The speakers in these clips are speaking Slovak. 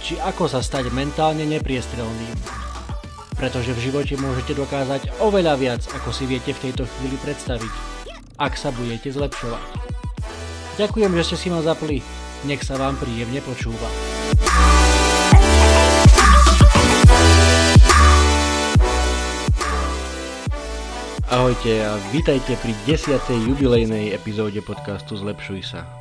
či ako sa stať mentálne nepriestrelným. Pretože v živote môžete dokázať oveľa viac, ako si viete v tejto chvíli predstaviť, ak sa budete zlepšovať. Ďakujem, že ste si ma zapli. Nech sa vám príjemne počúva. Ahojte a vítajte pri 10. jubilejnej epizóde podcastu Zlepšuj sa.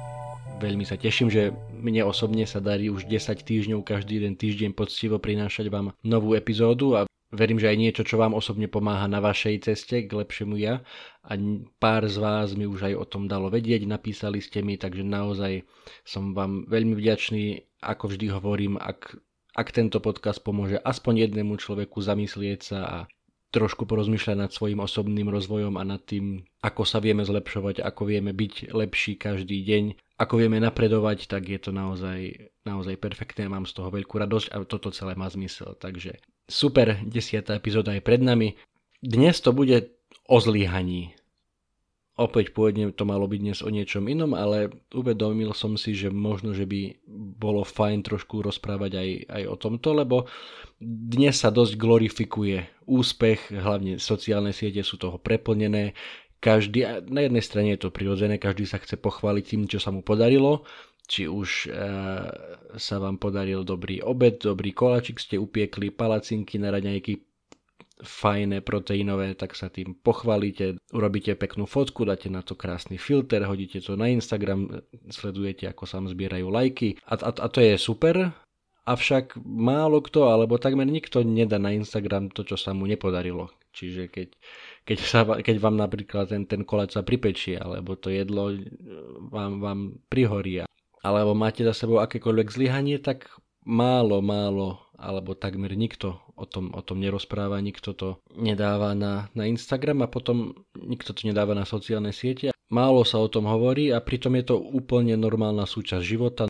Veľmi sa teším, že mne osobne sa darí už 10 týždňov každý jeden týždeň poctivo prinášať vám novú epizódu a verím, že aj niečo, čo vám osobne pomáha na vašej ceste k lepšiemu ja. A pár z vás mi už aj o tom dalo vedieť, napísali ste mi, takže naozaj som vám veľmi vďačný. Ako vždy hovorím, ak, ak tento podcast pomôže aspoň jednému človeku zamyslieť sa a trošku porozmýšľať nad svojim osobným rozvojom a nad tým, ako sa vieme zlepšovať, ako vieme byť lepší každý deň, ako vieme napredovať, tak je to naozaj, naozaj perfektné, mám z toho veľkú radosť a toto celé má zmysel. Takže super, desiatá epizóda je pred nami. Dnes to bude o zlyhaní. Opäť pôvodne to malo byť dnes o niečom inom, ale uvedomil som si, že možno, že by bolo fajn trošku rozprávať aj, aj o tomto, lebo dnes sa dosť glorifikuje úspech, hlavne sociálne siete sú toho preplnené, každý, na jednej strane je to prirodzené, každý sa chce pochváliť tým, čo sa mu podarilo, či už e, sa vám podaril dobrý obed, dobrý koláčik ste upiekli, palacinky na raňajky, fajné proteínové, tak sa tým pochválite, urobíte peknú fotku, dáte na to krásny filter, hodíte to na Instagram, sledujete, ako sa vám zbierajú lajky. A, a, a to je super, avšak málo kto, alebo takmer nikto nedá na Instagram to, čo sa mu nepodarilo. Čiže keď, keď, sa, keď vám napríklad ten, ten koláč sa pripečie, alebo to jedlo vám, vám prihorí, alebo máte za sebou akékoľvek zlyhanie, tak málo, málo alebo takmer nikto o tom, o tom nerozpráva, nikto to nedáva na, na Instagram a potom nikto to nedáva na sociálne siete. Málo sa o tom hovorí a pritom je to úplne normálna súčasť života,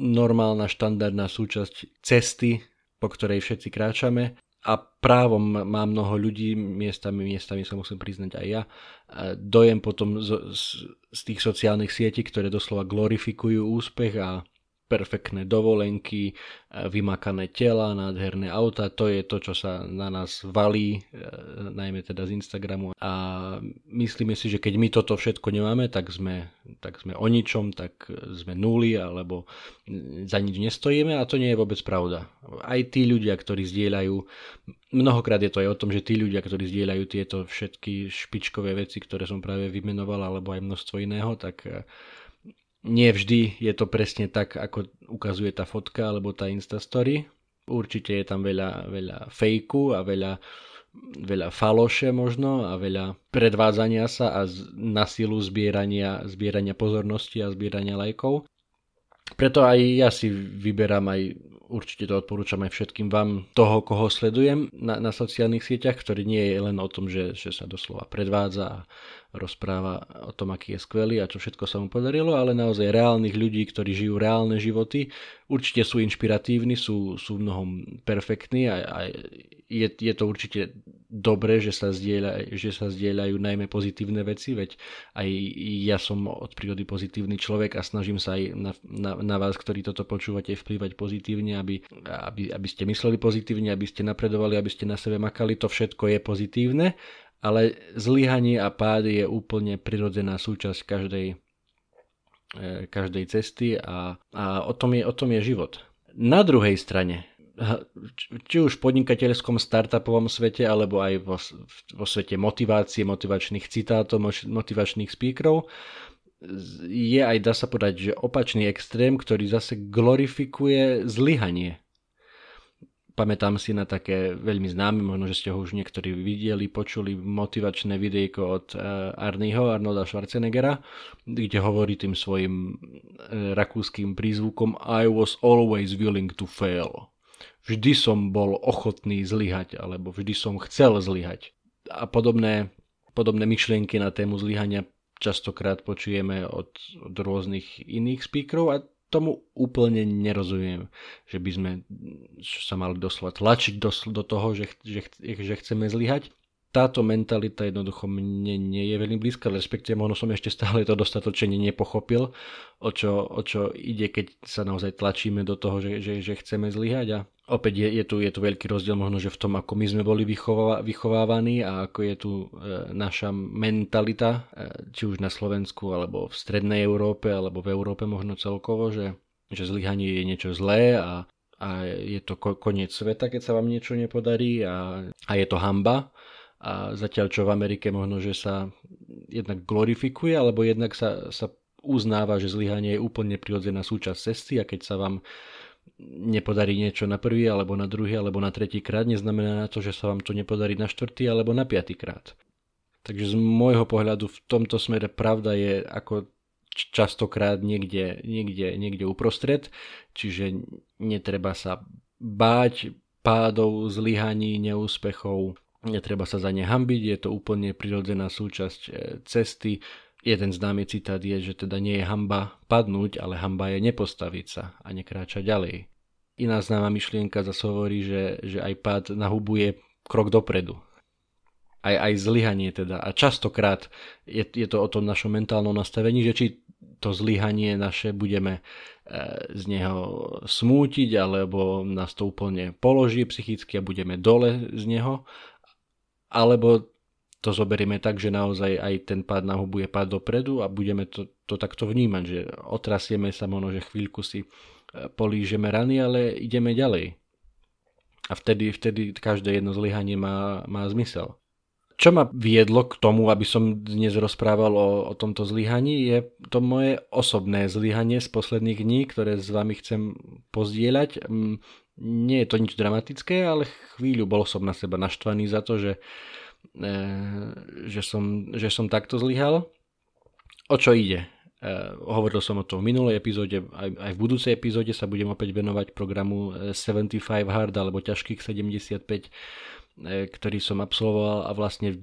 normálna štandardná súčasť cesty, po ktorej všetci kráčame. A právom má mnoho ľudí, miestami, miestami sa musím priznať aj ja, dojem potom z, z, z tých sociálnych sietí, ktoré doslova glorifikujú úspech a perfektné dovolenky, e, vymakané tela, nádherné auta, to je to, čo sa na nás valí, e, najmä teda z Instagramu. A myslíme si, že keď my toto všetko nemáme, tak sme, tak sme o ničom, tak sme nuli, alebo za nič nestojíme a to nie je vôbec pravda. Aj tí ľudia, ktorí zdieľajú, mnohokrát je to aj o tom, že tí ľudia, ktorí zdieľajú tieto všetky špičkové veci, ktoré som práve vymenoval, alebo aj množstvo iného, tak nie vždy je to presne tak, ako ukazuje tá fotka alebo tá Instastory. Určite je tam veľa, veľa fejku a veľa, veľa faloše možno a veľa predvádzania sa a na silu zbierania, zbierania pozornosti a zbierania lajkov. Preto aj ja si vyberám aj určite to odporúčam aj všetkým vám toho, koho sledujem na, na sociálnych sieťach, ktorý nie je len o tom, že, že sa doslova predvádza rozpráva o tom, aký je skvelý a čo všetko sa mu podarilo, ale naozaj reálnych ľudí, ktorí žijú reálne životy, určite sú inšpiratívni, sú, sú mnohom perfektní a, a je, je to určite dobré, že sa, zdieľa, že sa zdieľajú najmä pozitívne veci, veď aj ja som od prírody pozitívny človek a snažím sa aj na, na, na vás, ktorí toto počúvate, vplývať pozitívne, aby, aby, aby ste mysleli pozitívne, aby ste napredovali, aby ste na sebe makali, to všetko je pozitívne ale zlyhanie a pád je úplne prirodzená súčasť každej, e, každej cesty a, a o, tom je, o tom je život. Na druhej strane, či už v podnikateľskom startupovom svete, alebo aj vo, vo svete motivácie, motivačných citátov, motivačných speakerov, je aj, dá sa povedať, že opačný extrém, ktorý zase glorifikuje zlyhanie. Pamätám si na také veľmi známe, možno, že ste ho už niektorí videli, počuli motivačné videjko od uh, Arnieho, Arnolda Schwarzeneggera, kde hovorí tým svojim uh, rakúskym prízvukom I was always willing to fail. vždy som bol ochotný zlyhať, alebo vždy som chcel zlyhať. A podobné, podobné myšlienky na tému zlyhania častokrát počujeme od, od rôznych iných speakerov a tomu úplne nerozumiem, že by sme sa mali doslova tlačiť do, do toho, že, že, že chceme zlyhať. Táto mentalita jednoducho mne nie je veľmi blízka, respektíve možno som ešte stále to dostatočne nepochopil, o čo, o čo ide, keď sa naozaj tlačíme do toho, že, že, že chceme zlyhať a opäť je, je, tu, je tu veľký rozdiel možno, že v tom, ako my sme boli vychová, vychovávaní a ako je tu e, naša mentalita, e, či už na Slovensku, alebo v strednej Európe, alebo v Európe možno celkovo, že, že zlyhanie je niečo zlé a, a je to koniec sveta, keď sa vám niečo nepodarí a, a je to hamba. A zatiaľ čo v Amerike možno, že sa jednak glorifikuje, alebo jednak sa, sa uznáva, že zlyhanie je úplne prirodzená súčasť cesty a keď sa vám nepodarí niečo na prvý, alebo na druhý, alebo na tretí krát, neznamená to, že sa vám to nepodarí na štvrtý, alebo na piatý krát. Takže z môjho pohľadu v tomto smere pravda je ako častokrát niekde, niekde, niekde uprostred, čiže netreba sa báť pádov, zlyhaní, neúspechov, netreba sa za ne hambiť, je to úplne prirodzená súčasť e, cesty. Jeden známy citát je, že teda nie je hamba padnúť, ale hamba je nepostaviť sa a nekráčať ďalej. Iná známa myšlienka zase hovorí, že, že aj pád na hubu je krok dopredu. Aj, aj zlyhanie teda. A častokrát je, je to o tom našom mentálnom nastavení, že či to zlyhanie naše budeme e, z neho smútiť, alebo nás to úplne položí psychicky a budeme dole z neho, alebo to zoberieme tak, že naozaj aj ten pád na hubu je pád dopredu a budeme to, to takto vnímať, že otrasieme sa možno, že chvíľku si e, polížeme rany, ale ideme ďalej. A vtedy, vtedy každé jedno zlyhanie má, má zmysel. Čo ma viedlo k tomu, aby som dnes rozprával o, o tomto zlyhaní, je to moje osobné zlyhanie z posledných dní, ktoré s vami chcem pozdieľať. Mm, nie je to nič dramatické, ale chvíľu bol som na seba naštvaný za to, že, že, som, že som takto zlyhal. O čo ide? E, hovoril som o tom v minulej epizóde, aj, v budúcej epizóde sa budem opäť venovať programu 75 Hard alebo ťažkých 75, e, ktorý som absolvoval a vlastne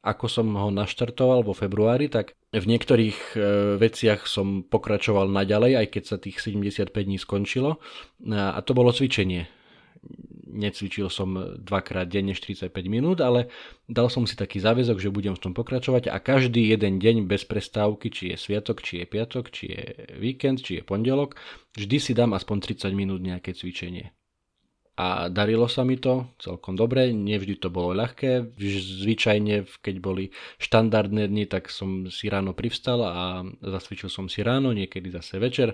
ako som ho naštartoval vo februári, tak v niektorých veciach som pokračoval naďalej, aj keď sa tých 75 dní skončilo. A to bolo cvičenie. Necvičil som dvakrát denne 45 minút, ale dal som si taký záväzok, že budem v tom pokračovať a každý jeden deň bez prestávky, či je sviatok, či je piatok, či je víkend, či je pondelok, vždy si dám aspoň 30 minút nejaké cvičenie. A darilo sa mi to celkom dobre, nevždy to bolo ľahké, zvyčajne keď boli štandardné dni, tak som si ráno privstal a zasvičil som si ráno, niekedy zase večer,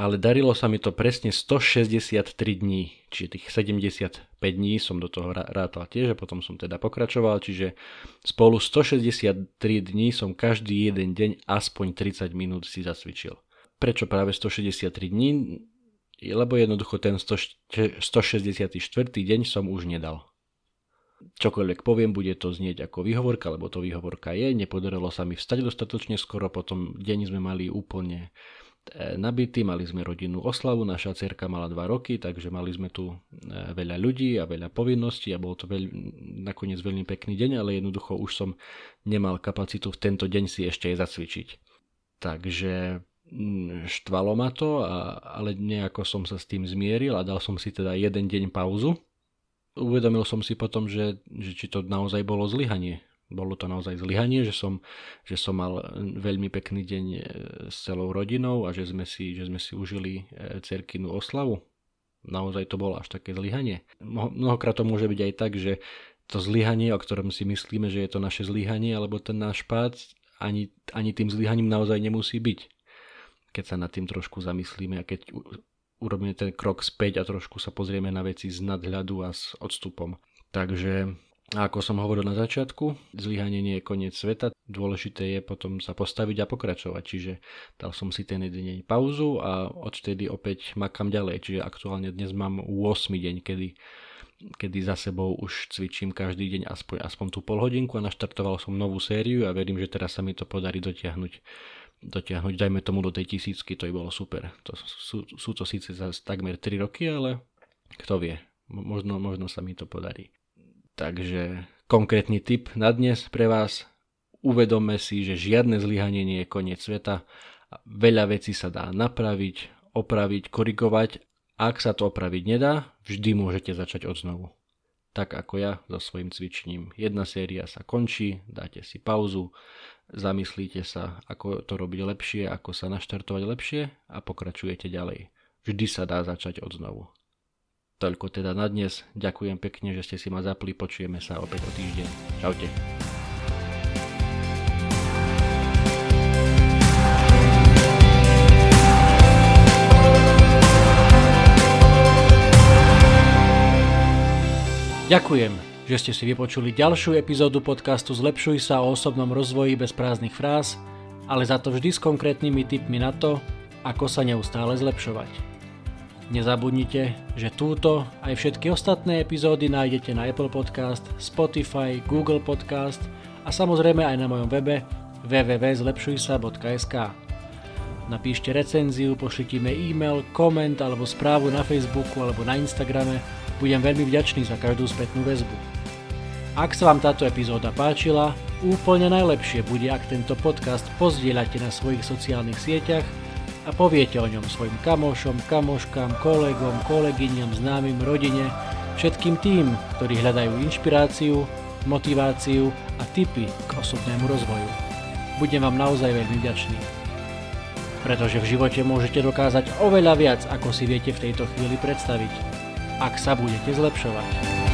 ale darilo sa mi to presne 163 dní, čiže tých 75 dní som do toho rátal tiež a potom som teda pokračoval, čiže spolu 163 dní som každý jeden deň aspoň 30 minút si zasvičil. Prečo práve 163 dní? lebo jednoducho ten 164. deň som už nedal. Čokoľvek poviem, bude to znieť ako výhovorka, lebo to výhovorka je. Nepodarilo sa mi vstať dostatočne skoro, potom deň sme mali úplne nabitý, mali sme rodinnú oslavu, naša cerka mala 2 roky, takže mali sme tu e, veľa ľudí a veľa povinností a bol to veľ, nakoniec veľmi pekný deň, ale jednoducho už som nemal kapacitu v tento deň si ešte aj zacvičiť. Takže Mm, štvalo ma to, a, ale nejako som sa s tým zmieril a dal som si teda jeden deň pauzu. Uvedomil som si potom, že, že či to naozaj bolo zlyhanie. Bolo to naozaj zlyhanie, že som, že som mal veľmi pekný deň e, s celou rodinou a že sme si, že sme si užili e, cerkinu oslavu. Naozaj to bolo až také zlyhanie. Mnohokrát to môže byť aj tak, že to zlyhanie, o ktorom si myslíme, že je to naše zlyhanie, alebo ten náš pád, ani, ani tým zlyhaním naozaj nemusí byť keď sa nad tým trošku zamyslíme a keď urobíme ten krok späť a trošku sa pozrieme na veci z nadhľadu a s odstupom. Takže ako som hovoril na začiatku, zlyhanie nie je koniec sveta, dôležité je potom sa postaviť a pokračovať, čiže dal som si ten jeden deň pauzu a odtedy opäť makam ďalej, čiže aktuálne dnes mám 8 deň, kedy, kedy za sebou už cvičím každý deň aspoň, aspoň tú polhodinku a naštartoval som novú sériu a verím, že teraz sa mi to podarí dotiahnuť dotiahnuť, dajme tomu do tej tisícky, to by bolo super. To sú, sú to síce za takmer 3 roky, ale Kto vie, možno, možno sa mi to podarí. Takže konkrétny tip na dnes pre vás. Uvedome si, že žiadne zlyhanie nie je koniec sveta. Veľa vecí sa dá napraviť, opraviť, korigovať. Ak sa to opraviť nedá, vždy môžete začať od znovu. Tak ako ja so svojím cvičením. Jedna séria sa končí, dáte si pauzu, zamyslíte sa, ako to robiť lepšie, ako sa naštartovať lepšie a pokračujete ďalej. Vždy sa dá začať od znovu. Toľko teda na dnes. Ďakujem pekne, že ste si ma zapli. Počujeme sa opäť o týždeň. Čaute. Ďakujem, že ste si vypočuli ďalšiu epizódu podcastu Zlepšuj sa o osobnom rozvoji bez prázdnych fráz, ale za to vždy s konkrétnymi tipmi na to, ako sa neustále zlepšovať. Nezabudnite, že túto aj všetky ostatné epizódy nájdete na Apple Podcast, Spotify, Google Podcast a samozrejme aj na mojom webe www.zlepšujsa.sk. Napíšte recenziu, pošlite mi e-mail, koment alebo správu na Facebooku alebo na Instagrame budem veľmi vďačný za každú spätnú väzbu. Ak sa vám táto epizóda páčila, úplne najlepšie bude, ak tento podcast pozdieľate na svojich sociálnych sieťach a poviete o ňom svojim kamošom, kamoškám, kolegom, kolegyňam, známym, rodine, všetkým tým, ktorí hľadajú inšpiráciu, motiváciu a tipy k osobnému rozvoju. Budem vám naozaj veľmi vďačný. Pretože v živote môžete dokázať oveľa viac, ako si viete v tejto chvíli predstaviť ak sa budete zlepšovať.